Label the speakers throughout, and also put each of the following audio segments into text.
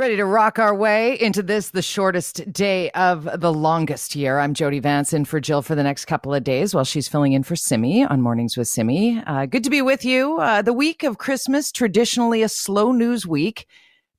Speaker 1: Ready to rock our way into this, the shortest day of the longest year. I'm Jody Vance in for Jill for the next couple of days while she's filling in for Simi on Mornings with Simi. Uh, good to be with you. Uh, the week of Christmas, traditionally a slow news week,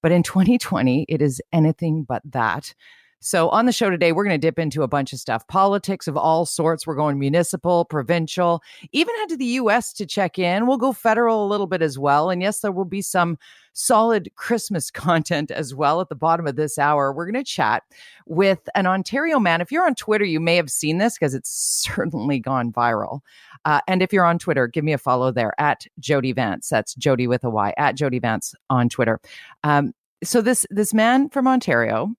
Speaker 1: but in 2020, it is anything but that. So, on the show today, we're going to dip into a bunch of stuff politics of all sorts. We're going municipal, provincial, even head to the US to check in. We'll go federal a little bit as well. And yes, there will be some solid Christmas content as well at the bottom of this hour. We're going to chat with an Ontario man. If you're on Twitter, you may have seen this because it's certainly gone viral. Uh, and if you're on Twitter, give me a follow there at Jody Vance. That's Jody with a Y at Jody Vance on Twitter. Um, so this this man from Ontario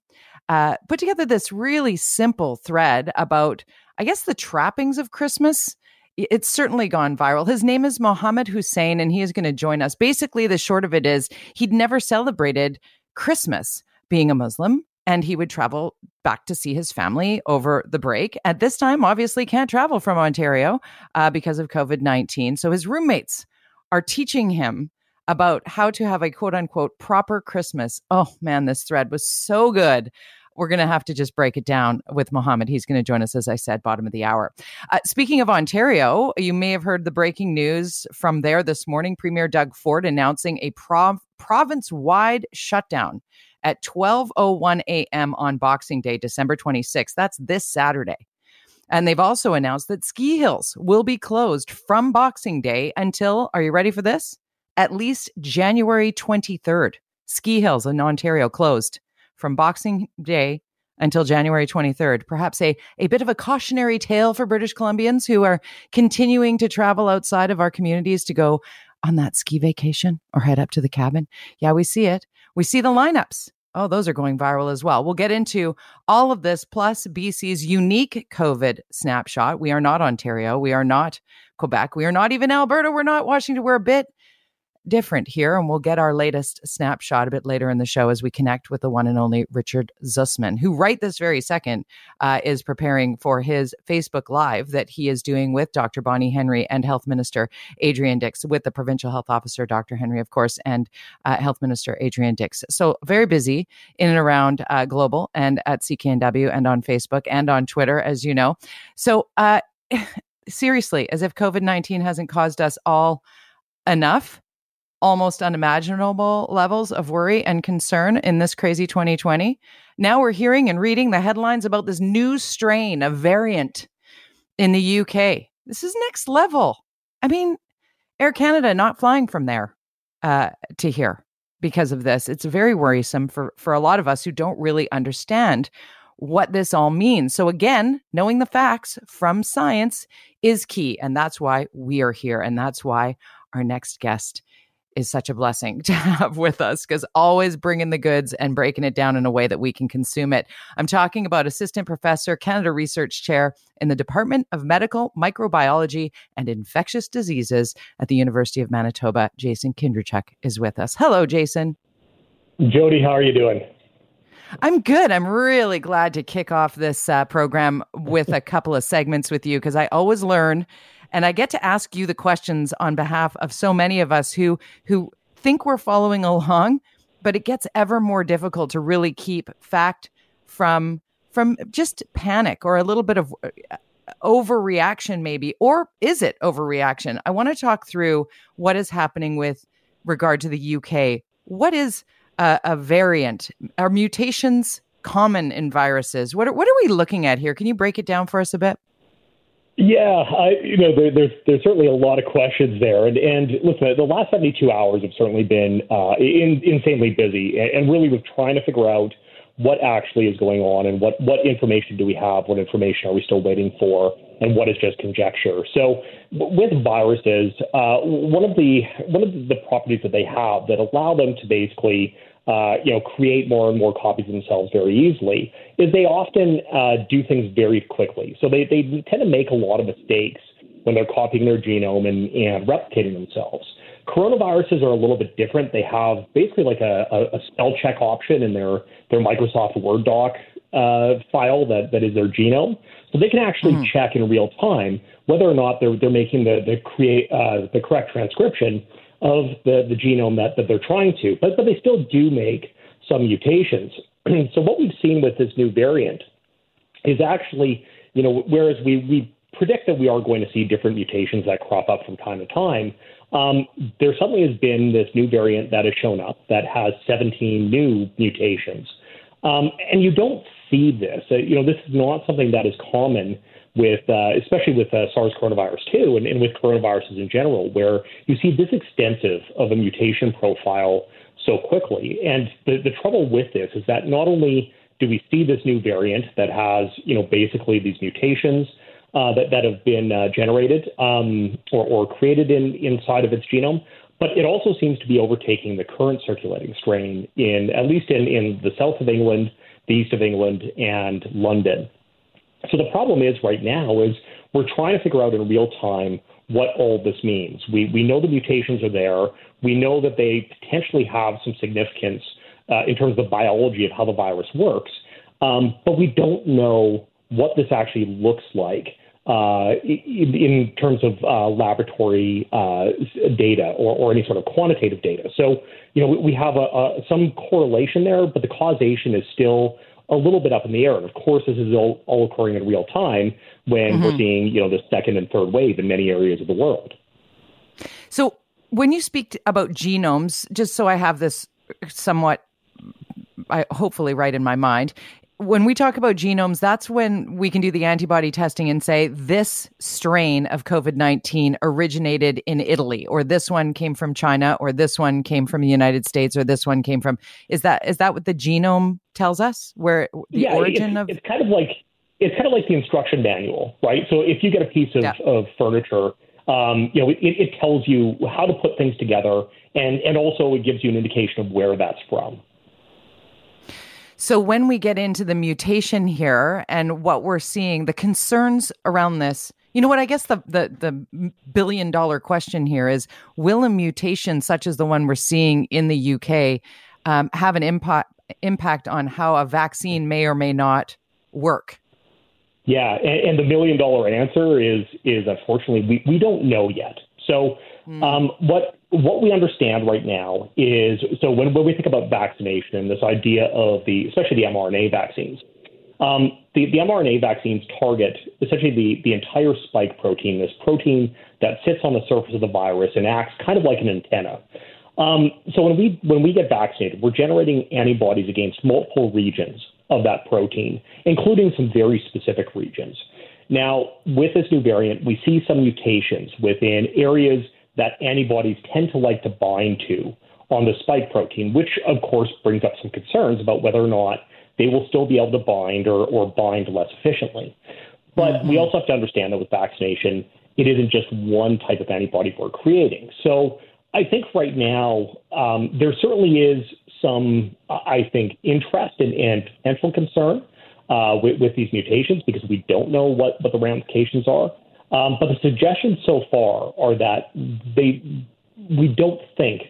Speaker 1: uh, put together this really simple thread about, I guess, the trappings of Christmas. It's certainly gone viral. His name is Mohammad Hussain, and he is going to join us. Basically, the short of it is he'd never celebrated Christmas being a Muslim, and he would travel back to see his family over the break. At this time, obviously, can't travel from Ontario uh, because of COVID 19. So his roommates are teaching him about how to have a quote unquote proper Christmas. Oh man, this thread was so good. We're going to have to just break it down with Mohammad. He's going to join us, as I said, bottom of the hour. Uh, speaking of Ontario, you may have heard the breaking news from there this morning. Premier Doug Ford announcing a prov- province wide shutdown at 12:01 a.m. on Boxing Day, December 26th. That's this Saturday. And they've also announced that ski hills will be closed from Boxing Day until, are you ready for this? at least January 23rd. Ski hills in Ontario closed from Boxing Day until January 23rd. Perhaps a, a bit of a cautionary tale for British Columbians who are continuing to travel outside of our communities to go on that ski vacation or head up to the cabin. Yeah, we see it. We see the lineups. Oh, those are going viral as well. We'll get into all of this plus BC's unique COVID snapshot. We are not Ontario. We are not Quebec. We are not even Alberta. We're not Washington. We're a bit different here. And we'll get our latest snapshot a bit later in the show as we connect with the one and only Richard Zussman, who right this very second uh, is preparing for his Facebook Live that he is doing with Dr. Bonnie Henry and Health Minister Adrian Dix, with the Provincial Health Officer, Dr. Henry, of course, and uh, Health Minister Adrian Dix. So very busy in and around uh, Global and at CKNW and on Facebook and on Twitter, as you know. So, uh, seriously, as if COVID 19 hasn't caused us all enough almost unimaginable levels of worry and concern in this crazy 2020. Now we're hearing and reading the headlines about this new strain, a variant in the UK. This is next level. I mean, Air Canada not flying from there uh, to here because of this. It's very worrisome for, for a lot of us who don't really understand what this all means. So, again, knowing the facts from science is key. And that's why we are here. And that's why our next guest is such a blessing to have with us because always bringing the goods and breaking it down in a way that we can consume it. I'm talking about Assistant Professor, Canada Research Chair in the Department of Medical Microbiology and Infectious Diseases at the University of Manitoba. Jason Kindrachuk is with us. Hello, Jason.
Speaker 2: Jody, how are you doing?
Speaker 1: I'm good. I'm really glad to kick off this uh, program with a couple of segments with you because I always learn and I get to ask you the questions on behalf of so many of us who who think we're following along, but it gets ever more difficult to really keep fact from from just panic or a little bit of uh, overreaction maybe or is it overreaction? I want to talk through what is happening with regard to the UK. What is a, a variant? Are mutations common in viruses? What are, what are we looking at here? Can you break it down for us a bit?
Speaker 2: Yeah, I, you know, there, there's there's certainly a lot of questions there, and and listen, the last 72 hours have certainly been uh, in, insanely busy, and, really with trying to figure out what actually is going on and what what information do we have, what information are we still waiting for, and what is just conjecture. So with viruses, uh, one of the one of the properties that they have that allow them to basically uh, you know, create more and more copies of themselves very easily, is they often uh, do things very quickly. So they, they tend to make a lot of mistakes when they're copying their genome and, and replicating themselves. Coronaviruses are a little bit different. They have basically like a, a, a spell check option in their, their Microsoft Word doc uh, file that, that is their genome. So they can actually mm-hmm. check in real time whether or not they're, they're making the, the, create, uh, the correct transcription of the, the genome that, that they're trying to, but, but they still do make some mutations. so what we've seen with this new variant is actually, you know, whereas we, we predict that we are going to see different mutations that crop up from time to time, um, there suddenly has been this new variant that has shown up that has 17 new mutations. Um, and you don't see this. Uh, you know, this is not something that is common with, uh, especially with uh, SARS coronavirus 2 and, and with coronaviruses in general, where you see this extensive of a mutation profile so quickly. And the, the trouble with this is that not only do we see this new variant that has, you know, basically these mutations uh, that, that have been uh, generated um, or, or created in, inside of its genome, but it also seems to be overtaking the current circulating strain in, at least in, in the south of England, the east of England, and London. So the problem is right now is we're trying to figure out in real time what all this means. We, we know the mutations are there. We know that they potentially have some significance uh, in terms of the biology of how the virus works, um, but we don't know what this actually looks like uh, in, in, terms of uh, laboratory uh, data or, or, any sort of quantitative data. So, you know, we, we have a, a, some correlation there, but the causation is still a little bit up in the air. And of course, this is all, all occurring in real time when mm-hmm. we're seeing, you know, the second and third wave in many areas of the world.
Speaker 1: So, when you speak about genomes, just so I have this somewhat, I hopefully right in my mind, when we talk about genomes, that's when we can do the antibody testing and say this strain of COVID 19 originated in Italy, or this one came from China, or this one came from the United States, or this one came from. Is that is that what the genome tells us? Where the
Speaker 2: yeah,
Speaker 1: origin
Speaker 2: it's,
Speaker 1: of
Speaker 2: it's kind of like it's kind of like the instruction manual, right? So if you get a piece of, yeah. of furniture, um, you know, it, it tells you how to put things together, and and also it gives you an indication of where that's from.
Speaker 1: So when we get into the mutation here and what we're seeing, the concerns around this, you know what? I guess the the the billion dollar question here is: Will a mutation such as the one we're seeing in the UK um, have an impact impact on how a vaccine may or may not work?
Speaker 2: Yeah, and, and the million dollar answer is is unfortunately we, we don't know yet. So mm. um, what what we understand right now is so when, when we think about vaccination, this idea of the especially the mRNA vaccines, um, the, the mRNA vaccines target essentially the, the entire spike protein, this protein that sits on the surface of the virus and acts kind of like an antenna. Um, so when we when we get vaccinated, we're generating antibodies against multiple regions of that protein, including some very specific regions. Now, with this new variant, we see some mutations within areas that antibodies tend to like to bind to on the spike protein, which of course brings up some concerns about whether or not they will still be able to bind or, or bind less efficiently. But mm-hmm. we also have to understand that with vaccination, it isn't just one type of antibody we're creating. So I think right now um, there certainly is some, I think, interest and, and potential concern uh, with, with, these mutations because we don't know what, what the ramifications are. Um, but the suggestions so far are that they, we don't think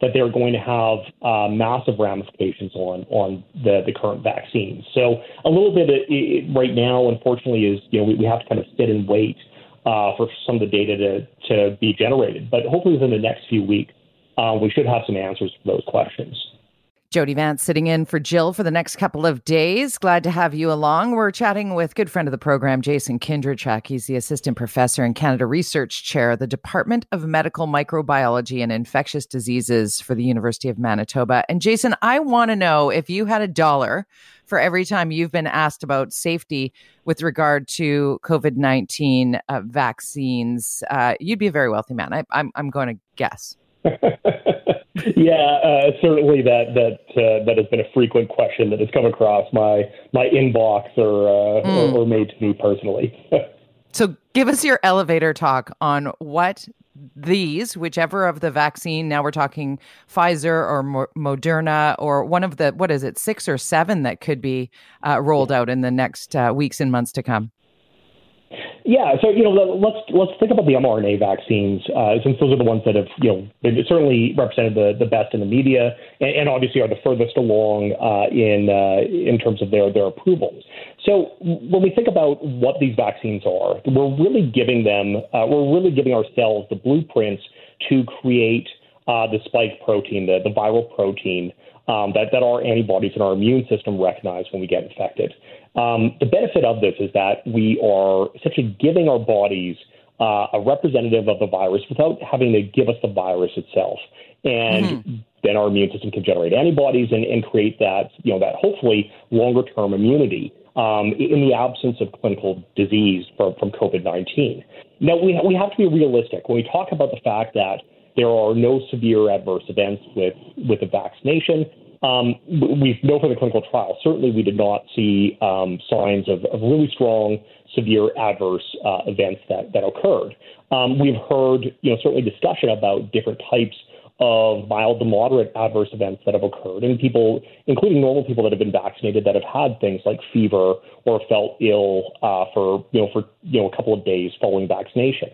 Speaker 2: that they're going to have uh, massive ramifications on on the, the current vaccines. So a little bit it, it, right now, unfortunately, is you know we, we have to kind of sit and wait uh, for some of the data to to be generated. But hopefully, within the next few weeks, uh, we should have some answers to those questions.
Speaker 1: Jody Vance sitting in for Jill for the next couple of days. Glad to have you along. We're chatting with good friend of the program, Jason Kindrachuk. He's the assistant professor and Canada Research Chair, of the Department of Medical Microbiology and Infectious Diseases for the University of Manitoba. And Jason, I want to know if you had a dollar for every time you've been asked about safety with regard to COVID 19 uh, vaccines, uh, you'd be a very wealthy man. I, I'm, I'm going to guess.
Speaker 2: yeah, uh, certainly that that uh, that has been a frequent question that has come across my my inbox or uh, mm. or, or made to me personally.
Speaker 1: so, give us your elevator talk on what these, whichever of the vaccine. Now we're talking Pfizer or Mo- Moderna or one of the what is it, six or seven that could be uh, rolled out in the next uh, weeks and months to come.
Speaker 2: Yeah, so you know, let's let's think about the mRNA vaccines, uh, since those are the ones that have you know certainly represented the, the best in the media, and, and obviously are the furthest along uh, in uh, in terms of their their approvals. So when we think about what these vaccines are, we're really giving them, uh, we're really giving ourselves the blueprints to create uh, the spike protein, the the viral protein um, that, that our antibodies and our immune system recognize when we get infected. Um, the benefit of this is that we are essentially giving our bodies uh, a representative of the virus without having to give us the virus itself. And mm-hmm. then our immune system can generate antibodies and, and create that, you know, that hopefully longer term immunity um, in the absence of clinical disease from, from COVID 19. Now, we, we have to be realistic. When we talk about the fact that there are no severe adverse events with, with the vaccination, um, we know from the clinical trial, certainly we did not see um, signs of, of, really strong severe adverse uh, events that, that occurred. Um, we've heard, you know, certainly discussion about different types of mild to moderate adverse events that have occurred in people, including normal people that have been vaccinated that have had things like fever or felt ill uh, for you know for you know a couple of days following vaccination.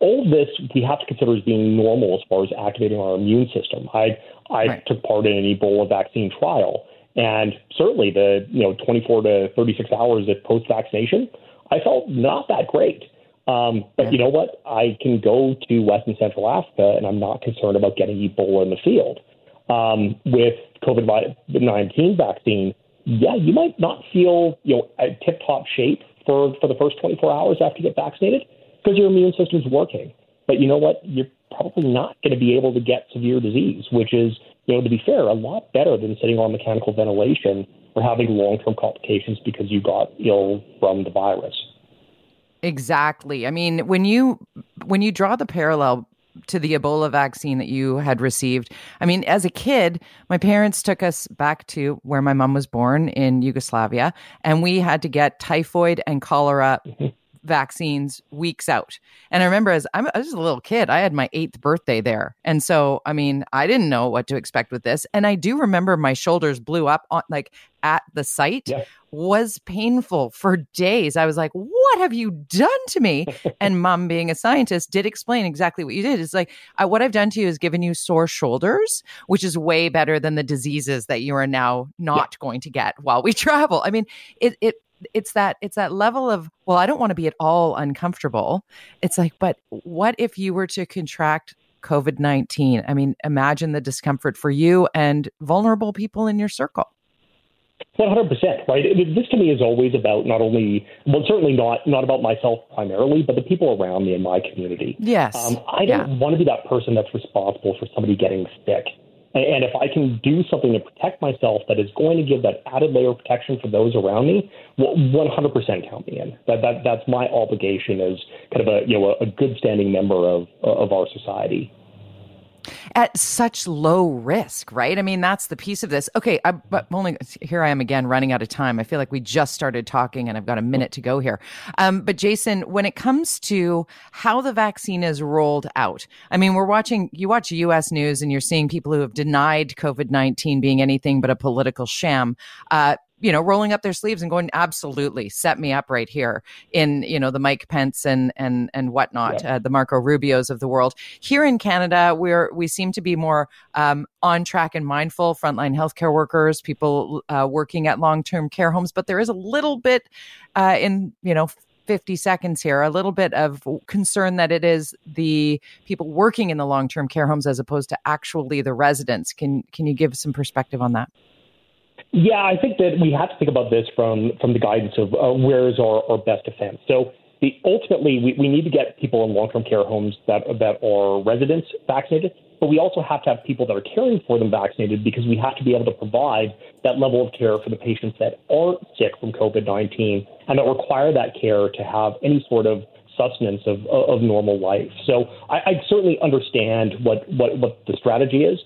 Speaker 2: All of this we have to consider as being normal as far as activating our immune system. I I right. took part in an Ebola vaccine trial, and certainly the you know 24 to 36 hours of post vaccination, I felt not that great. Um, but you know what? I can go to West and Central Africa, and I'm not concerned about getting Ebola in the field. Um, with COVID 19 vaccine, yeah, you might not feel you know at tip top shape for, for the first 24 hours after you get vaccinated because your immune system's working. But you know what? You're probably not going to be able to get severe disease, which is, you know, to be fair, a lot better than sitting on mechanical ventilation or having long term complications because you got ill from the virus.
Speaker 1: Exactly. I mean, when you when you draw the parallel to the Ebola vaccine that you had received. I mean, as a kid, my parents took us back to where my mom was born in Yugoslavia, and we had to get typhoid and cholera mm-hmm vaccines weeks out. And I remember as I'm, I was a little kid, I had my eighth birthday there. And so, I mean, I didn't know what to expect with this. And I do remember my shoulders blew up on like at the site yeah. was painful for days. I was like, what have you done to me? and mom, being a scientist, did explain exactly what you did. It's like, I, what I've done to you is given you sore shoulders, which is way better than the diseases that you are now not yeah. going to get while we travel. I mean, it, it it's that it's that level of well i don't want to be at all uncomfortable it's like but what if you were to contract covid-19 i mean imagine the discomfort for you and vulnerable people in your circle
Speaker 2: 100%, right? This to me is always about not only, well, certainly not not about myself primarily, but the people around me in my community.
Speaker 1: Yes. Um,
Speaker 2: I don't yeah. want to be that person that's responsible for somebody getting sick. And if I can do something to protect myself that is going to give that added layer of protection for those around me, 100% count me in. That, that that's my obligation as kind of a you know a good standing member of of our society
Speaker 1: at such low risk, right? I mean, that's the piece of this. Okay, I, but only here I am again running out of time. I feel like we just started talking and I've got a minute to go here. Um, but Jason, when it comes to how the vaccine is rolled out, I mean, we're watching, you watch US news and you're seeing people who have denied COVID 19 being anything but a political sham. Uh, you know, rolling up their sleeves and going, absolutely, set me up right here in, you know, the Mike Pence and and and whatnot, yeah. uh, the Marco Rubios of the world. Here in Canada, we're we seem to be more um, on track and mindful. Frontline healthcare workers, people uh, working at long term care homes, but there is a little bit uh, in you know 50 seconds here a little bit of concern that it is the people working in the long-term care homes as opposed to actually the residents can can you give some perspective on that
Speaker 2: yeah, I think that we have to think about this from from the guidance of uh, where is our, our best defense. So the, ultimately, we, we need to get people in long term care homes that that are residents vaccinated, but we also have to have people that are caring for them vaccinated because we have to be able to provide that level of care for the patients that aren't sick from COVID 19 and that require that care to have any sort of sustenance of, of normal life. So I, I certainly understand what, what, what the strategy is.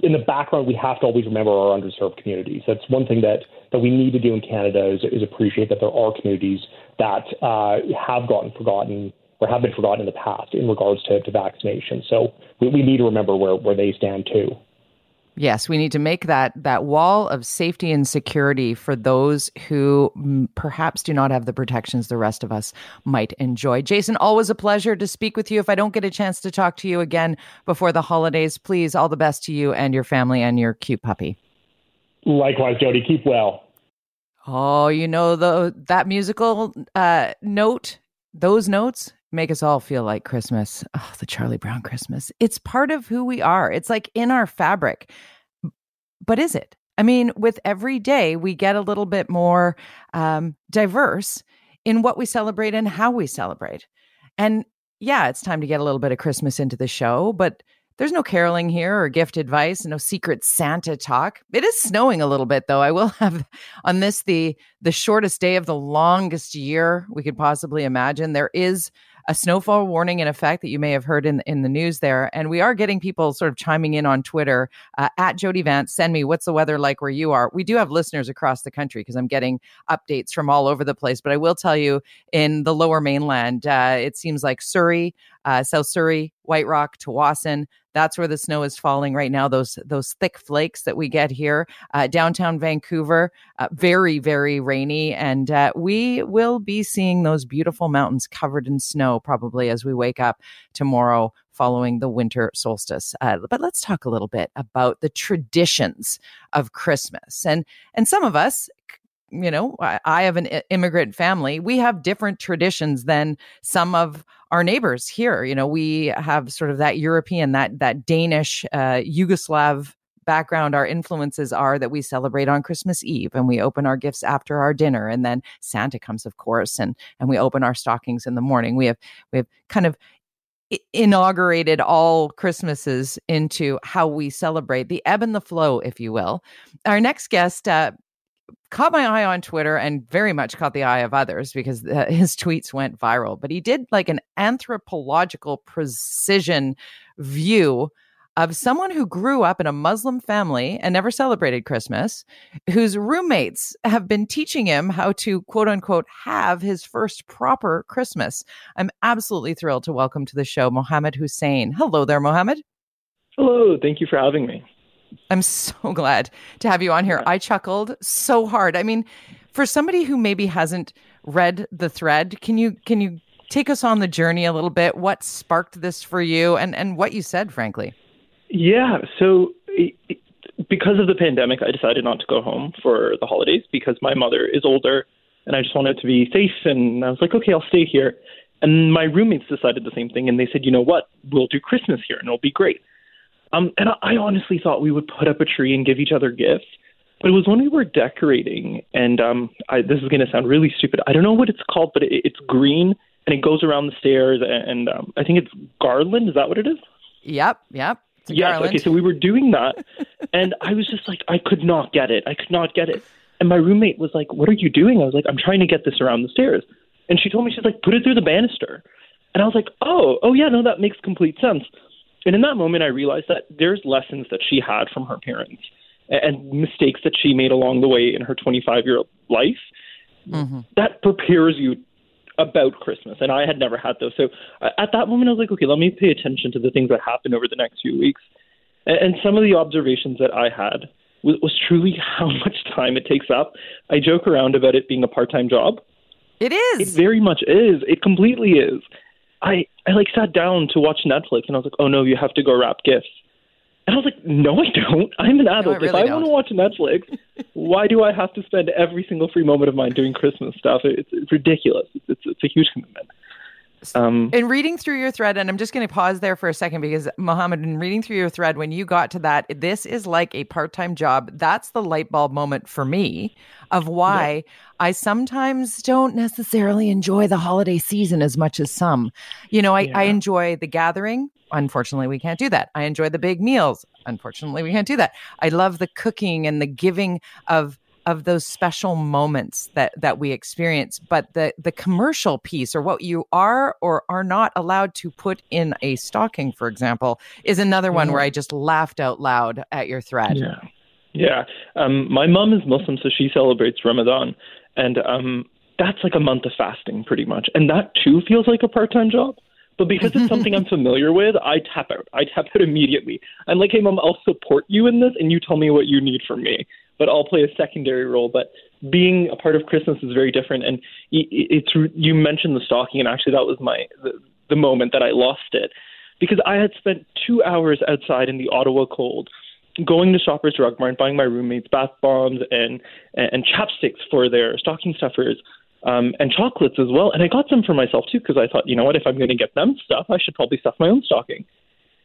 Speaker 2: In the background, we have to always remember our underserved communities. That's one thing that, that we need to do in Canada is, is appreciate that there are communities that uh, have gotten forgotten or have been forgotten in the past in regards to, to vaccination. So we, we need to remember where, where they stand too.
Speaker 1: Yes, we need to make that that wall of safety and security for those who m- perhaps do not have the protections the rest of us might enjoy. Jason, always a pleasure to speak with you. If I don't get a chance to talk to you again before the holidays, please all the best to you and your family and your cute puppy.
Speaker 2: Likewise, Jody. Keep well.
Speaker 1: Oh, you know the that musical uh, note, those notes make us all feel like Christmas. Oh, the Charlie Brown Christmas. It's part of who we are. It's like in our fabric. but is it? I mean, with every day, we get a little bit more um, diverse in what we celebrate and how we celebrate. And yeah, it's time to get a little bit of Christmas into the show, but there's no caroling here or gift advice, no secret Santa talk. It is snowing a little bit though. I will have on this the the shortest day of the longest year we could possibly imagine. There is a snowfall warning in effect that you may have heard in in the news there, and we are getting people sort of chiming in on Twitter uh, at Jody Vance. Send me what's the weather like where you are. We do have listeners across the country because I'm getting updates from all over the place. But I will tell you, in the Lower Mainland, uh, it seems like Surrey, uh, South Surrey, White Rock, Tsawwassen. That's where the snow is falling right now. Those those thick flakes that we get here, uh, downtown Vancouver, uh, very very rainy, and uh, we will be seeing those beautiful mountains covered in snow probably as we wake up tomorrow following the winter solstice. Uh, but let's talk a little bit about the traditions of Christmas, and and some of us you know, I, I, have an immigrant family. We have different traditions than some of our neighbors here. You know, we have sort of that European, that that Danish, uh, Yugoslav background. Our influences are that we celebrate on Christmas Eve and we open our gifts after our dinner, and then Santa comes, of course, and and we open our stockings in the morning. We have we have kind of inaugurated all Christmases into how we celebrate the ebb and the flow, if you will. Our next guest, uh, caught my eye on Twitter and very much caught the eye of others because his tweets went viral. But he did like an anthropological precision view of someone who grew up in a Muslim family and never celebrated Christmas, whose roommates have been teaching him how to quote unquote have his first proper Christmas. I'm absolutely thrilled to welcome to the show Mohammad Hussain. Hello there, Mohammad.
Speaker 3: Hello. Thank you for having me.
Speaker 1: I'm so glad to have you on here. I chuckled so hard. I mean, for somebody who maybe hasn't read the thread, can you can you take us on the journey a little bit? What sparked this for you and and what you said frankly?
Speaker 3: Yeah, so because of the pandemic, I decided not to go home for the holidays because my mother is older and I just wanted to be safe and I was like, okay, I'll stay here. And my roommates decided the same thing and they said, you know what? We'll do Christmas here and it'll be great. Um, and I honestly thought we would put up a tree and give each other gifts. But it was when we were decorating, and um, I, this is going to sound really stupid. I don't know what it's called, but it, it's green and it goes around the stairs, and, and um, I think it's garland. Is that what it is?
Speaker 1: Yep, yep.
Speaker 3: Yes. Garland. Okay, so we were doing that, and I was just like, I could not get it. I could not get it. And my roommate was like, "What are you doing?" I was like, "I'm trying to get this around the stairs." And she told me she's like, "Put it through the banister." And I was like, "Oh, oh yeah, no, that makes complete sense." And in that moment, I realized that there's lessons that she had from her parents and mistakes that she made along the way in her 25 year life mm-hmm. that prepares you about Christmas. And I had never had those. So at that moment, I was like, okay, let me pay attention to the things that happen over the next few weeks. And some of the observations that I had was, was truly how much time it takes up. I joke around about it being a part time job.
Speaker 1: It is.
Speaker 3: It very much is. It completely is. I I like sat down to watch Netflix and I was like, oh no, you have to go wrap gifts. And I was like, no, I don't. I'm an adult.
Speaker 1: No, I really
Speaker 3: if I want to watch Netflix, why do I have to spend every single free moment of mine doing Christmas stuff? It's, it's ridiculous. It's, it's a huge commitment.
Speaker 1: Um, in reading through your thread, and I'm just going to pause there for a second because Mohammad, in reading through your thread, when you got to that, this is like a part time job. That's the light bulb moment for me of why yeah. I sometimes don't necessarily enjoy the holiday season as much as some. You know, I, yeah. I enjoy the gathering. Unfortunately, we can't do that. I enjoy the big meals. Unfortunately, we can't do that. I love the cooking and the giving of of those special moments that that we experience but the the commercial piece or what you are or are not allowed to put in a stocking for example is another one where i just laughed out loud at your thread.
Speaker 3: Yeah. Yeah. Um, my mom is muslim so she celebrates ramadan. And um, that's like a month of fasting pretty much. And that too feels like a part-time job. But because it's something I'm familiar with, I tap out. I tap out immediately. I'm like, hey, mom, I'll support you in this, and you tell me what you need from me but I'll play a secondary role. But being a part of Christmas is very different. And it's you mentioned the stocking, and actually that was my the, the moment that I lost it because I had spent two hours outside in the Ottawa cold. Going to Shoppers Drug Mart, buying my roommates bath bombs and and chapsticks for their stocking stuffers, um, and chocolates as well. And I got some for myself too because I thought, you know what, if I'm going to get them stuff, I should probably stuff my own stocking.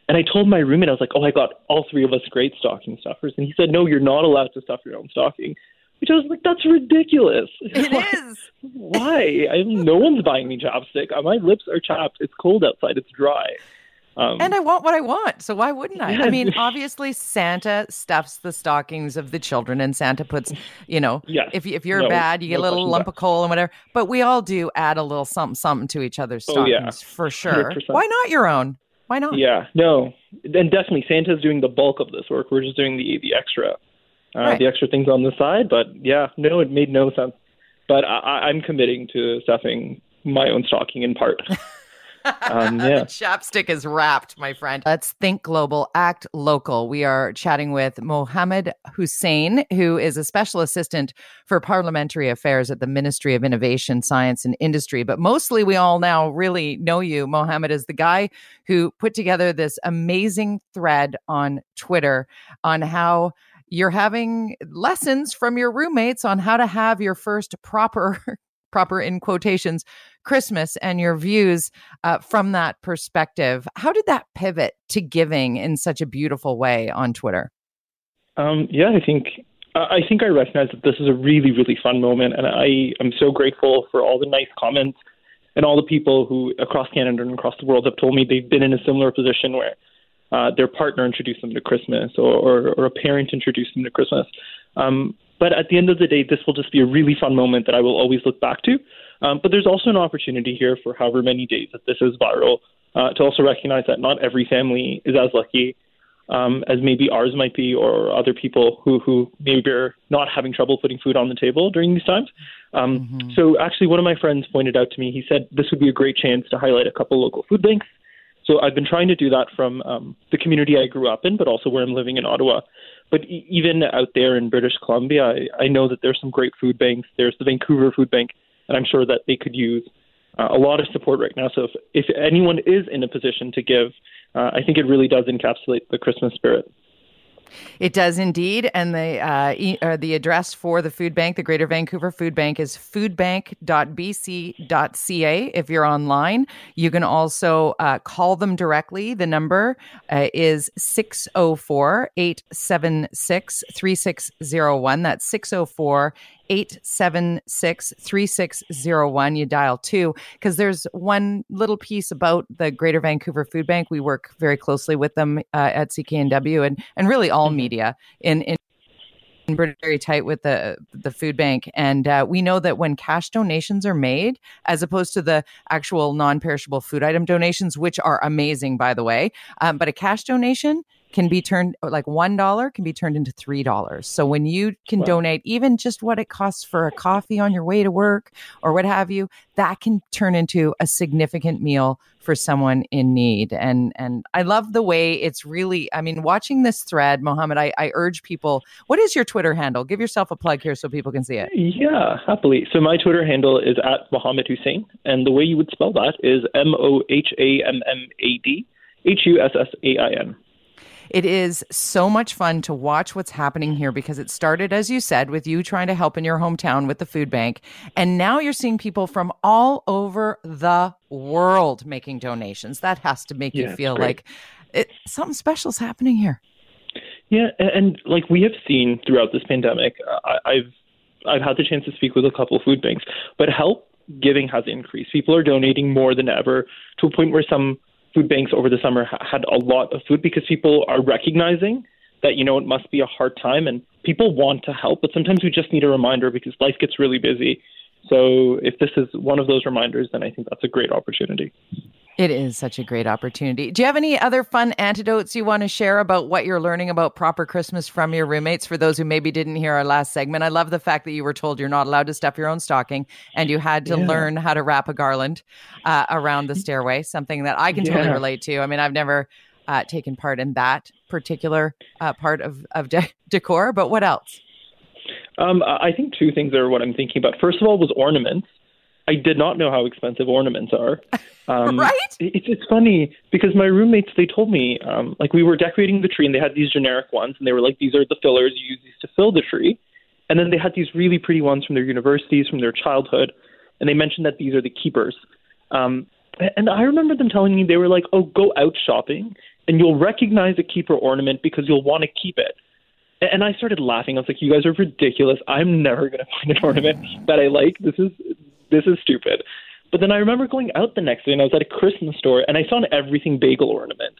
Speaker 3: And I told my roommate, I was like, "Oh, I got all three of us great stocking stuffers," and he said, "No, you're not allowed to stuff your own stocking." Which I was like, "That's ridiculous."
Speaker 1: It
Speaker 3: why,
Speaker 1: is.
Speaker 3: Why? I, no one's buying me chapstick. Uh, My lips are chapped. It's cold outside. It's dry. Um,
Speaker 1: And I want what I want, so why wouldn't I? I mean, obviously, Santa stuffs the stockings of the children, and Santa puts, you know,
Speaker 3: Yes.
Speaker 1: if if you're
Speaker 3: No,
Speaker 1: bad, you get a little lump of coal and whatever. But we all do add a little something something to each other's
Speaker 3: Oh, yeah.
Speaker 1: stockings for sure.
Speaker 3: 100%.
Speaker 1: Why not your own? Why not?
Speaker 3: Yeah, no, and definitely Santa's doing the bulk of this work. We're just doing the the extra, uh,
Speaker 1: Right.
Speaker 3: the extra things on the side. But yeah, no, it made no sense. But I, I- I'm committing to stuffing my own stocking in part. um,
Speaker 1: The
Speaker 3: yeah,
Speaker 1: chapstick is wrapped, my friend. Let's think global, act local. We are chatting with Mohammad Hussain, who is a special assistant for parliamentary affairs at the Ministry of Innovation, Science, and Industry. But mostly, we all now really know you, Mohammad, as the guy who put together this amazing thread on Twitter on how you're having lessons from your roommates on how to have your first proper, proper in quotations, Christmas and your views uh, from that perspective. How did that pivot to giving in such a beautiful way on Twitter?
Speaker 3: um, yeah. I think I think I recognize that this is a really really fun moment, and I am so grateful for all the nice comments and all the people who across Canada and across the world have told me they've been in a similar position where uh, their partner introduced them to Christmas or, or, or a parent introduced them to Christmas. Um, but at the end of the day, this will just be a really fun moment that I will always look back to. Um, but there's also an opportunity here for however many days that this is viral uh, to also recognize that not every family is as lucky um, as maybe ours might be, or other people who who maybe are not having trouble putting food on the table during these times. Um, So actually, one of my friends pointed out to me. He said this would be a great chance to highlight a couple local food banks. So I've been trying to do that from um, the community I grew up in, but also where I'm living in Ottawa. But even out there in British Columbia, I, I know that there's some great food banks. There's the Vancouver Food Bank, and I'm sure that they could use uh, a lot of support right now. So if, if anyone is in a position to give, uh, I think it really does encapsulate the Christmas spirit.
Speaker 1: It does indeed. And the uh, e- the address for the food bank, the Greater Vancouver Food Bank, is foodbank.bc.ca. If you're online, you can also uh, call them directly. The number uh, is 604 876 3601. That's 604 876 3601. You dial two because there's one little piece about the Greater Vancouver Food Bank. We work very closely with them uh, at CKNW and, and really all media in, in very tight with the the food bank and uh, we know that when cash donations are made as opposed to the actual non-perishable food item donations which are amazing by the way um, but a cash donation can be turned uh, like one dollar can be turned into three dollars so when you can
Speaker 3: Wow.
Speaker 1: donate even just what it costs for a coffee on your way to work or what have you that can turn into a significant meal for someone in need and and i love the way it's really i mean watching this thread mohammad i, I urge people what is your twitter handle give yourself a plug here so people can see it
Speaker 3: Yeah, happily. So my Twitter handle is at Mohammad Hussain, and the way you would spell that is M O H A M M A D H U S S A I N.
Speaker 1: It is so much fun to watch what's happening here because it started, as you said, with you trying to help in your hometown with the food bank. And now you're seeing people from all over the world making donations. That has to make
Speaker 3: Yeah,
Speaker 1: you feel like it, something special is happening here.
Speaker 3: Yeah, and, like we have seen throughout this pandemic, I, I've I've had the chance to speak with a couple of food banks, but help giving has increased. People are donating more than ever to a point where some food banks over the summer had a lot of food because people are recognizing that you know it must be a hard time and people want to help, but sometimes we just need a reminder because life gets really busy. So if this is one of those reminders, then I think that's a great opportunity.
Speaker 1: It is such a great opportunity. Do you have any other fun antidotes you want to share about what you're learning about proper Christmas from your roommates for those who maybe didn't hear our last segment? I love the fact that you were told you're not allowed to stuff your own stocking and you had to
Speaker 3: Yeah.
Speaker 1: learn how to wrap a garland uh, around the stairway, something that I can totally relate to. I mean, I've never uh, taken part in that particular uh, part of, of de- decor, but what else?
Speaker 3: Um, I think two things are what I'm thinking about. First of all, was ornaments. I did not know how expensive ornaments are. Um,
Speaker 1: Right?
Speaker 3: It's it's funny because my roommates they told me um, like we were decorating the tree and they had these generic ones and they were like these are the fillers you use these to fill the tree, and then they had these really pretty ones from their universities from their childhood, and they mentioned that these are the keepers. Um, And I remember them telling me they were like, "Oh, go out shopping, and you'll recognize a keeper ornament because you'll want to keep it." And I started laughing. I was like, "You guys are ridiculous. I'm never going to find an ornament that I like. This is this is stupid." But then I remember going out the next day and I was at a Christmas store and I saw an everything bagel ornament.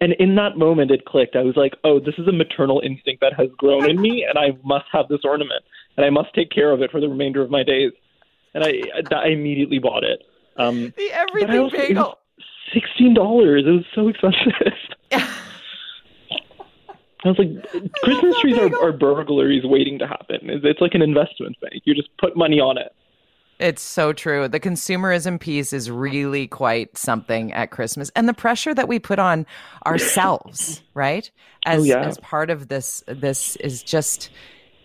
Speaker 3: And in that moment, it clicked. I was like, "Oh, this is a maternal instinct that has grown in me, and I must have this ornament, and I must take care of it for the remainder of my days." And I, I immediately bought it.
Speaker 1: Um, the everything also, bagel.
Speaker 3: Sixteen dollars. It was so expensive. I was like, Christmas trees are, are burglaries waiting to happen. It's like an investment bank. You just put money on it.
Speaker 1: It's so true. The consumerism piece is really quite something at Christmas. And the pressure that we put on ourselves, right? Oh, as oh, yeah. as part of this this is just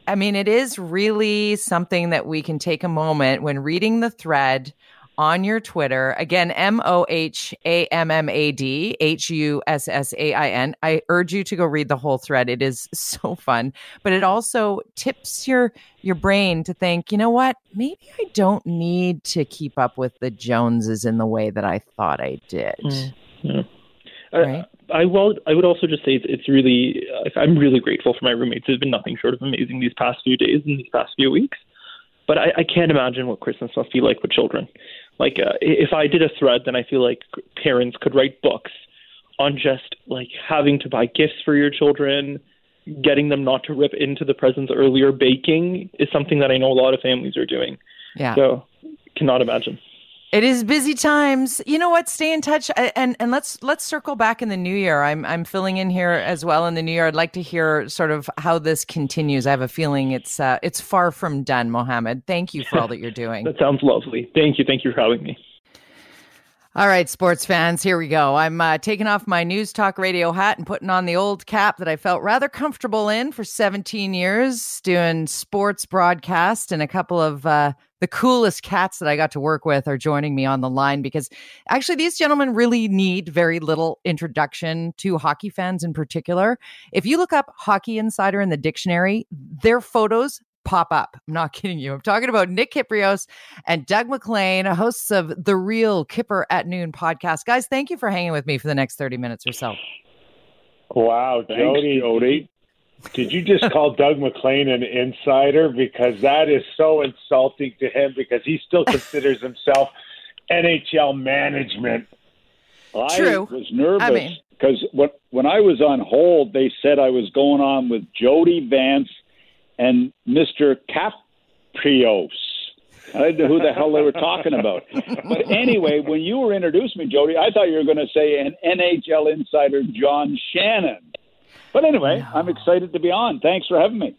Speaker 1: I mean, it is really something that we can take a moment when reading the thread on your Twitter. Again, M O H A M M A D H U S S A I N. I urge you to go read the whole thread. It is so fun, but it also tips your your brain to think, you know what? Maybe I don't need to keep up with the Joneses in the way that I thought I did. Mm, yeah.
Speaker 3: Right? I, I will. I would also just say it's, it's really. I'm really grateful for my roommates. It's been nothing short of amazing these past few days and these past few weeks. But I, I can't imagine what Christmas must be like with children. Like, uh, if I did a thread, then I feel like parents could write books on just like having to buy gifts for your children, getting them not to rip into the presents earlier. Baking is something that I know a lot of families are doing.
Speaker 1: Yeah.
Speaker 3: So, cannot imagine.
Speaker 1: It is busy times. You know what? Stay in touch and and let's let's circle back in the new year. I'm I'm filling in here as well in the new year. I'd like to hear sort of how this continues. I have a feeling it's uh, it's far from done, Mohammad. Thank you for all that you're doing.
Speaker 3: that sounds lovely. Thank you. Thank you for having me.
Speaker 1: All right, sports fans, here we go. I'm uh, taking off my news talk radio hat and putting on the old cap that I felt rather comfortable in for 17 years, doing sports broadcast and a couple of uh, the coolest cats that I got to work with are joining me on the line because actually these gentlemen really need very little introduction to hockey fans in particular. If you look up Hockey Insider in the dictionary, their photos pop up. I'm not kidding you. I'm talking about Nick Kypreos and Doug MacLean, hosts of the Real Kyper at Noon podcast. Guys, thank you for hanging with me for the next 30 minutes or so.
Speaker 4: Wow, Thanks, Jody. Jody. Did you just call Doug MacLean an insider? Because that is so insulting to him because he still considers himself NHL management.
Speaker 1: True.
Speaker 5: I was nervous because I mean, when, when I was on hold, they said I was going on with Jody Vance and Mr. Caprios. I didn't know who the hell they were talking about. But anyway, when you were introducing me, Jody, I thought you were going to say an NHL insider, John Shannon. But anyway, no. I'm excited to be on. Thanks for having me.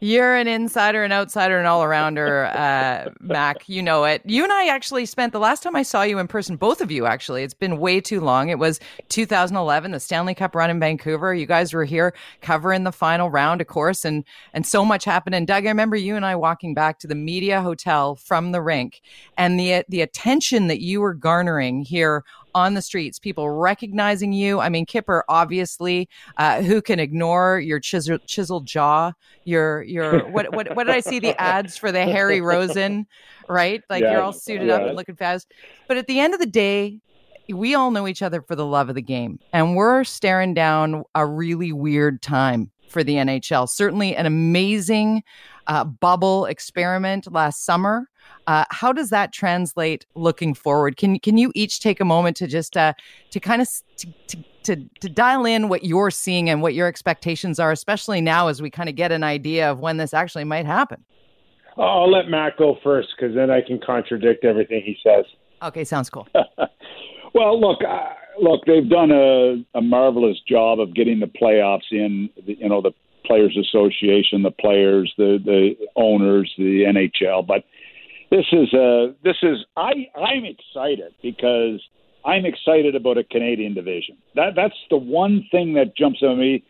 Speaker 1: You're an insider, an outsider, an all arounder, uh, Mac. You know it. You and I actually spent the last time I saw you in person, both of you actually. It's been way too long. It was 2011, the Stanley Cup run in Vancouver. You guys were here covering the final round, of course, and and so much happened. And Doug, I remember you and I walking back to the media hotel from the rink, and the the attention that you were garnering here on the streets, people recognizing you. I mean, Kyper, obviously, uh, who can ignore your chisel, chiseled jaw, your your what what what did I see the ads for the Harry Rosen, right? Like yeah, you're all suited yeah. up and looking fast. But at the end of the day, we all know each other for the love of the game, and we're staring down a really weird time for the NHL. Certainly, an amazing uh, bubble experiment last summer. Uh, how does that translate looking forward? Can can you each take a moment to just uh, to kind of to, to, to to dial in what you're seeing and what your expectations are, especially now as we kind of get an idea of when this actually might happen?
Speaker 4: I'll let Mac go first because then I can contradict everything he says.
Speaker 1: Okay, sounds cool.
Speaker 5: well, look, uh, look, they've done a, a marvelous job of getting the playoffs in. The, you know, the Players Association, the players, the the owners, the NHL, but this is a this is I I'm excited because I'm excited about a Canadian division. That that's the one thing that jumps at me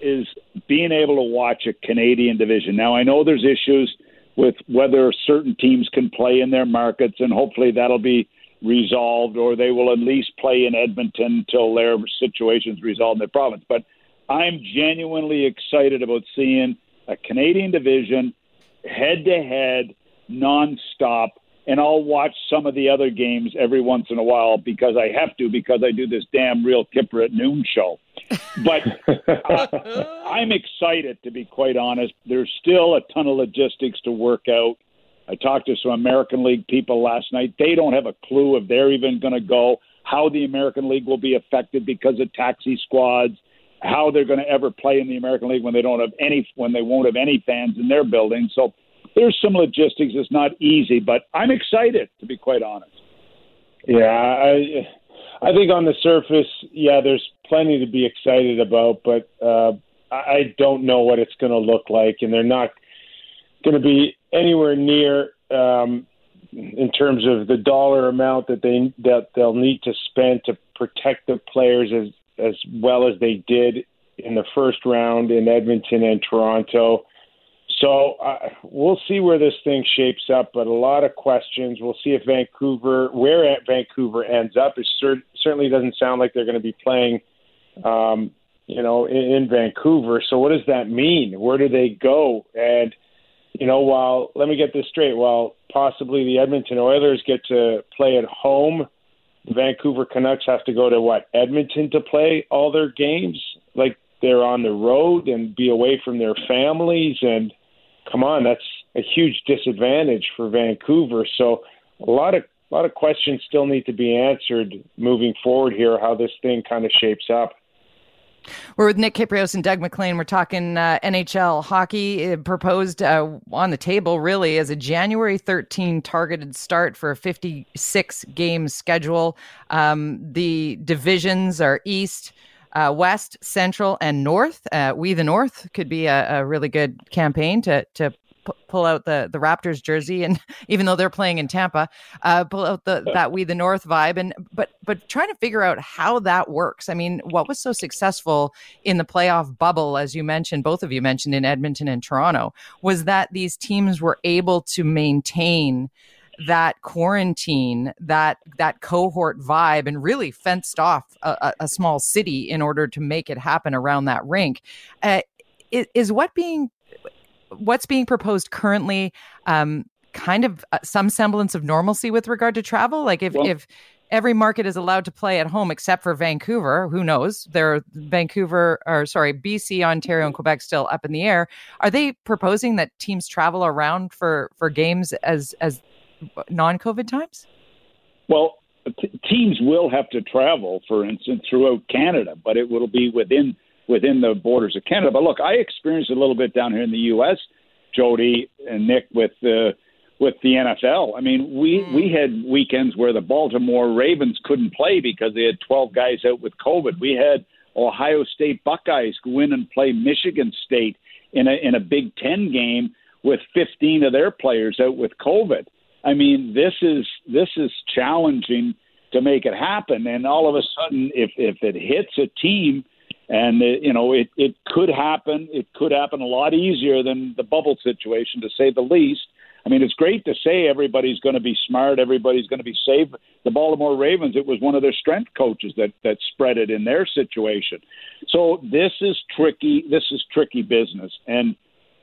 Speaker 5: is being able to watch a Canadian division. Now I know there's issues with whether certain teams can play in their markets, and hopefully that'll be resolved, or they will at least play in Edmonton until their situation's resolved in their province. But I'm genuinely excited about seeing a Canadian division head to head nonstop and I'll watch some of the other games every once in a while because I have to because I do this damn real Kyper at noon show. But uh, I'm excited to be quite honest. There's still a ton of logistics to work out. I talked to some American League people last night. They don't have a clue if they're even going to go, how the American League will be affected because of taxi squads, how they're going to ever play in the American League when they don't have any when they won't have any fans in their building. So there's some logistics. It's not easy, but I'm excited to be quite honest.
Speaker 4: Yeah, I I think on the surface, yeah, there's plenty to be excited about, but uh, I don't know what it's going to look like, and they're not going to be anywhere near um, in terms of the dollar amount that they that they'll need to spend to protect the players as as well as they did in the first round in Edmonton and Toronto. So uh, we'll see where this thing shapes up, but a lot of questions. We'll see if Vancouver, where Vancouver ends up. It cer- certainly doesn't sound like they're going to be playing, um, you know, in, in Vancouver. So what does that mean? Where do they go? And you know, while let me get this straight, while possibly the Edmonton Oilers get to play at home, the Vancouver Canucks have to go to what Edmonton to play all their games. Like they're on the road and be away from their families and come on, that's a huge disadvantage for Vancouver. So a lot of a lot of questions still need to be answered moving forward here. How this thing kind of shapes up.
Speaker 1: We're with Nick Kypreos and Doug MacLean. We're talking uh, NHL hockey uh, proposed uh, on the table, really, as a January 13 targeted start for a 56 game schedule. Um, the divisions are East, uh, West, Central, and North. Uh, we the North could be a, a really good campaign to to p- pull out the the Raptors jersey, and even though they're playing in Tampa, uh, pull out the that we the North vibe, and but but trying to figure out how that works. I mean, what was so successful in the playoff bubble, as you mentioned, both of you mentioned in Edmonton and Toronto, was that these teams were able to maintain that quarantine, that that cohort vibe, and really fenced off a, a small city in order to make it happen around that rink. Uh, is, is, what being what's being proposed currently um, kind of uh, some semblance of normalcy with regard to travel? Like if well, if every market is allowed to play at home except for Vancouver. Who knows? There, Vancouver, or sorry, BC, Ontario, and Quebec still up in the air. Are they proposing that teams travel around for for games as as non-COVID times?
Speaker 5: Well, t- teams will have to travel, for instance, throughout Canada, but it will be within within the borders of Canada. But look, I experienced a little bit down here in the U.S. Jody and Nick with the with the NFL. I mean, we mm. we had weekends where the Baltimore Ravens couldn't play because they had 12 guys out with COVID. We had Ohio State Buckeyes go in and play Michigan State in a in a Big 10 game with 15 of their players out with COVID. I mean, this is this is challenging to make it happen. And all of a sudden, if if it hits a team, and it, you know, it it could happen. It could happen a lot easier than the bubble situation, to say the least. I mean, it's great to say everybody's going to be smart, everybody's going to be safe. The Baltimore Ravens, it was one of their strength coaches that that spread it in their situation. So this is tricky. This is tricky business, and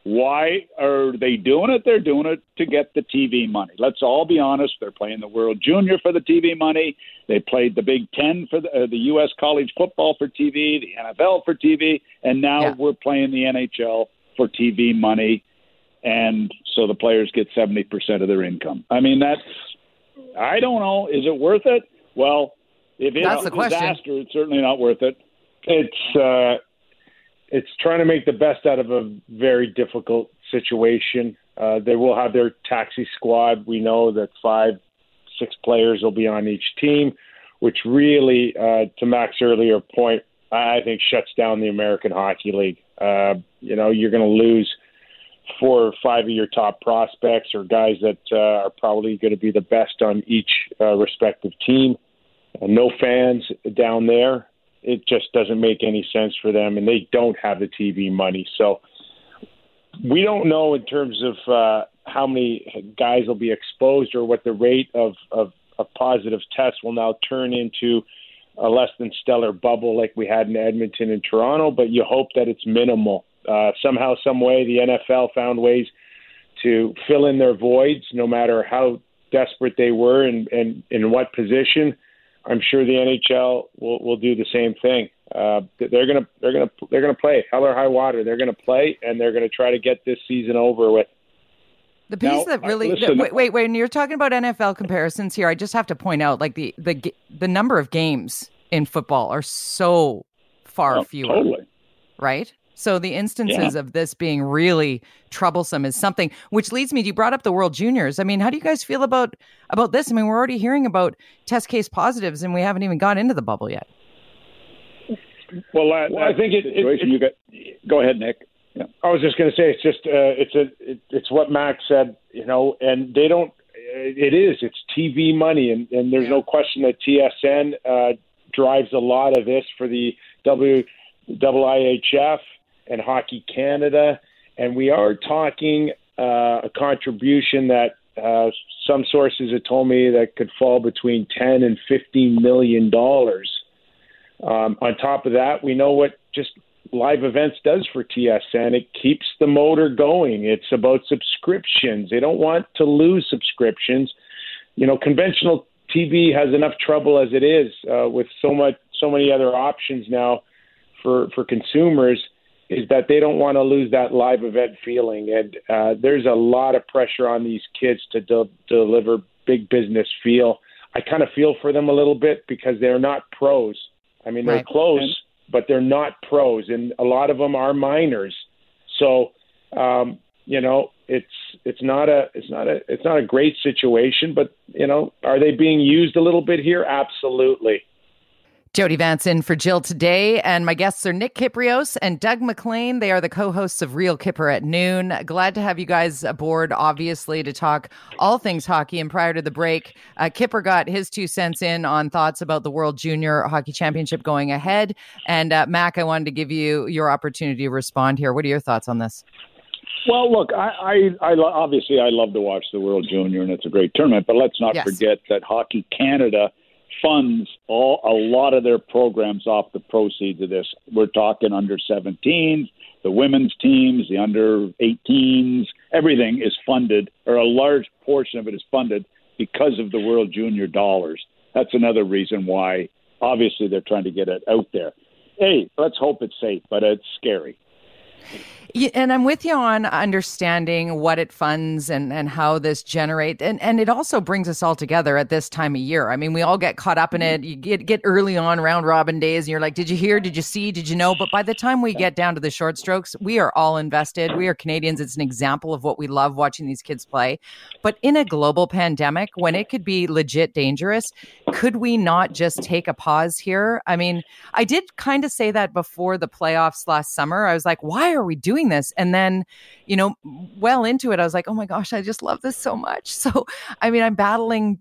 Speaker 5: why are they doing it? They're doing it to get the TV money. Let's all be honest. They're playing the World Junior for the TV money. They played the Big Ten for the, uh, the U.S. college football for TV, the NFL for TV, and now yeah. we're playing the NHL for TV money. And so the players get 70% of their income. I mean, that's, I don't know. Is it worth it? Well, if it's a
Speaker 1: disaster,
Speaker 5: question. it's certainly not worth it.
Speaker 4: It's, uh, it's trying to make the best out of a very difficult situation. Uh, they will have their taxi squad. We know that five, six players will be on each team, which really, uh, to Mac's earlier point, I think shuts down the American Hockey League. Uh, you know, you're going to lose four or five of your top prospects or guys that uh, are probably going to be the best on each uh, respective team. Uh, no fans down there it just doesn't make any sense for them, and they don't have the TV money. So we don't know in terms of uh, how many guys will be exposed or what the rate of, of, of positive tests will now turn into a less than stellar bubble like we had in Edmonton and Toronto. But you hope that it's minimal. Uh, somehow, some way, the NFL found ways to fill in their voids, no matter how desperate they were and, and in what position, I'm sure the NHL will, will do the same thing. Uh, they're gonna they're gonna they're gonna play hell or high water. They're gonna play and they're gonna try to get this season over with.
Speaker 1: The piece now, that really listen, wait, wait, when you're talking about NFL comparisons here, I just have to point out like the the the number of games in football are so far
Speaker 5: oh,
Speaker 1: fewer.
Speaker 5: Totally.
Speaker 1: Right? So the instances yeah. of this being really troublesome is something which leads me to you brought up the World Juniors. I mean, how do you guys feel about about this? I mean, we're already hearing about test case positives and we haven't even got into the bubble yet.
Speaker 5: Well, that, well I think it, it, it, you got go ahead, Nick.
Speaker 4: Yeah. I was just going to say it's just uh, it's a it, it's what Max said, you know, and they don't. It is it's TV money, and, and there's yeah. no question that TSN uh, drives a lot of this for the W IIHF and Hockey Canada, and we are talking uh, a contribution that uh, some sources have told me that could fall between 10 and 15 million dollars. Um, on top of that, we know what just live events does for TSN. It keeps the motor going. It's about subscriptions. They don't want to lose subscriptions. You know, conventional TV has enough trouble as it is uh, with so much, so many other options now for for consumers is that they don't want to lose that live event feeling. And uh, there's a lot of pressure on these kids to de- deliver big business feel. I kind of feel for them a little bit because they're not pros. I mean, they're close, but they're not pros, and a lot of them are minors. So, um, you know, it's it's not a it's not a it's not a great situation. But you know, are they being used a little bit here? Absolutely.
Speaker 1: Jody Vance in for Jill today, and my guests are Nick Kypreos and Doug MacLean. They are the co-hosts of Real Kyper at noon. Glad to have you guys aboard, obviously, to talk all things hockey. And prior to the break, uh, Kyper got his two cents in on thoughts about the World Junior Hockey Championship going ahead. And uh, Mac, I wanted to give you your opportunity to respond here. What are your thoughts on this?
Speaker 5: Well, look, I, I, I obviously I love to watch the World Junior, and it's a great tournament. But let's not yes. forget that Hockey Canada funds all a lot of their programs off the proceeds of this. We're talking under 17s, the women's teams, the under 18s, everything is funded, or a large portion of it is funded because of the World Junior dollars. That's another reason why, obviously, they're trying to get it out there. Hey, let's hope it's safe, but it's scary.
Speaker 1: And I'm with you on understanding what it funds and, and how this generates. And, and it also brings us all together at this time of year. I mean, we all get caught up in it. You get, get early on round robin days and you're like, did you hear? Did you see? Did you know? But by the time we get down to the short strokes, we are all invested. We are Canadians. It's an example of what we love watching these kids play. But in a global pandemic, when it could be legit dangerous, could we not just take a pause here? I mean, I did kind of say that before the playoffs last summer. I was like, why are we doing doing this. And then, you know, well into it, I was like, oh my gosh, I just love this so much. So, I mean, I'm battling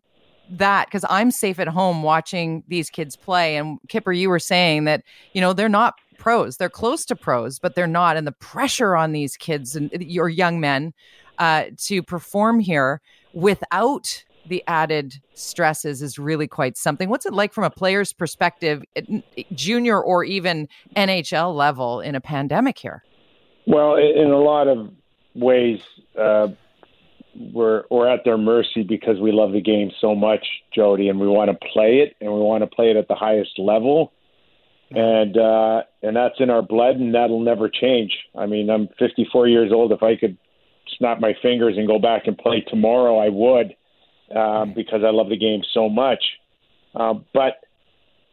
Speaker 1: that because I'm safe at home watching these kids play. And Kyper, you were saying that, you know, they're not pros. They're close to pros, but they're not. And the pressure on these kids and your young men uh, to perform here without the added stresses is really quite something. What's it like from a player's perspective, junior or even NHL level in a pandemic here?
Speaker 4: Well, in a lot of ways, uh, we're we're at their mercy because we love the game so much, Jody, and we want to play it, and we want to play it at the highest level, and uh, and that's in our blood, and that'll never change. I mean, I'm 54 years old. If I could snap my fingers and go back and play tomorrow, I would, um, because I love the game so much. Uh, but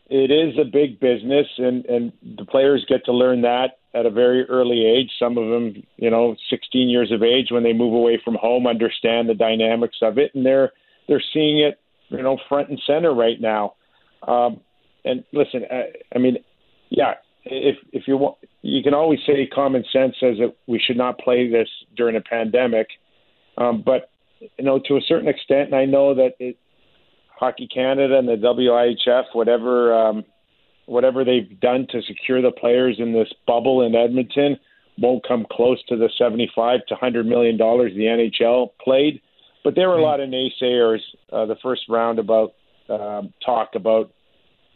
Speaker 4: it is a big business, and and the players get to learn that at a very early age. Some of them, you know, 16 years of age, when they move away from home, understand the dynamics of it, and they're they're seeing it, you know, front and center right now. Um, and listen, I, I mean, yeah, if if you want, you can always say common sense says that we should not play this during a pandemic, um, but you know, to a certain extent, and I know that it, Hockey Canada and the WIHF, whatever um, whatever they've done to secure the players in this bubble in Edmonton won't come close to the 75 to 100 million dollars the NHL played. But there were a lot of naysayers uh, the first round about um, talk about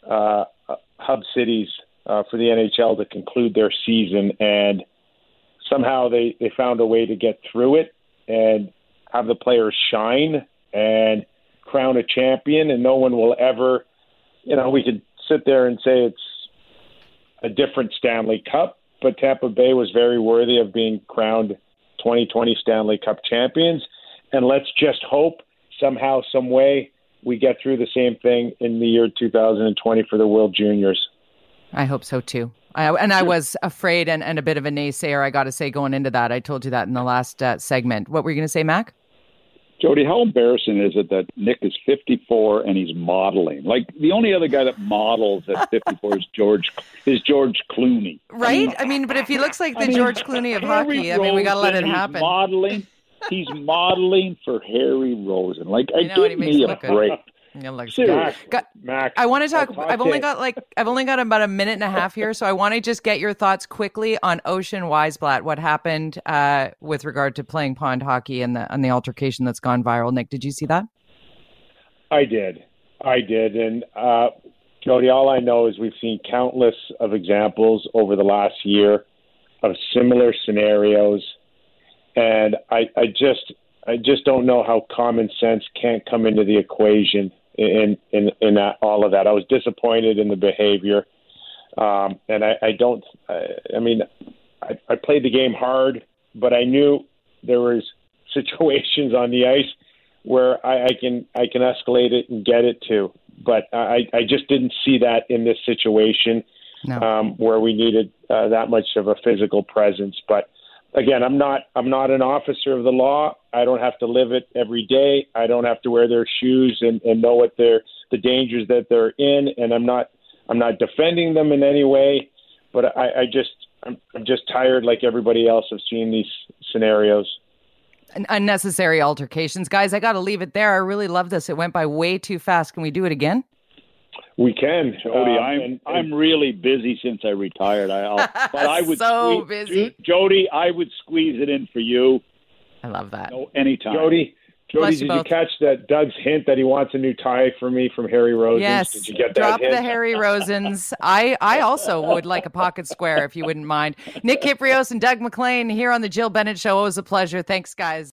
Speaker 4: uh, hub cities uh, for the NHL to conclude their season, and somehow they they found a way to get through it and have the players shine and crown a champion, and no one will ever, you know, we could sit there and say it's a different Stanley Cup, but Tampa Bay was very worthy of being crowned 2020 Stanley Cup champions. And let's just hope somehow, some way, we get through the same thing in the year 2020 for the World Juniors.
Speaker 1: I hope so too. I, and I was afraid and, and a bit of a naysayer, I got to say, going into that. I told you that in the last uh, segment. What were you going to say, Mac?
Speaker 5: Jody, how embarrassing is it that Nick is 54 and he's modeling? Like the only other guy that models at 54 is George is George Clooney.
Speaker 1: Right? I mean, I mean but if he looks like the I mean, George Clooney of hockey, I mean, we got to let it happen.
Speaker 5: Modeling. He's modeling for Harry Rosen. Like, I, know, give me a break.
Speaker 1: Yeah, like Got, Mac, I want to talk. I've only got like I've only got about a minute and a half here, so I want to just get your thoughts quickly on Ocean Weisblatt. What happened uh, with regard to playing pond hockey and the and the altercation that's gone viral? Nick, did you see that?
Speaker 4: I did, I did, and uh, Jody. All I know is we've seen countless of examples over the last year of similar scenarios, and I, I just I just don't know how common sense can't come into the equation in in in that all of that. I was disappointed in the behavior, um, and I, I don't. I, I mean, I, I played the game hard, but I knew there was situations on the ice where I, I can I can escalate it and get it to. But I, I just didn't see that in this situation no. um, where we needed uh, that much of a physical presence. But again, I'm not I'm not an officer of the law. I don't have to live it every day. I don't have to wear their shoes and, and know what they're the dangers that they're in. And I'm not I'm not defending them in any way. But I, I just I'm, I'm just tired, like everybody else, of seeing these scenarios.
Speaker 1: Unnecessary altercations, guys. I got to leave it there. I really love this. It went by way too fast. Can we do it again?
Speaker 4: We can,
Speaker 5: Jody. Um, I'm and, I'm really busy since I retired. I, but I would
Speaker 1: so squeeze, busy,
Speaker 5: Jody. I would squeeze it in for you.
Speaker 1: I love that.
Speaker 5: No, anytime,
Speaker 4: Jody. Jody, did you, you catch that Doug's hint that he wants a new tie for me from Harry Rosen?
Speaker 1: Yes,
Speaker 4: did
Speaker 1: you get that? drop the Harry Rosens. I I also would like a pocket square if you wouldn't mind. Nick Kypreos and Doug MacLean here on the Jill Bennett Show. It was a pleasure. Thanks, guys.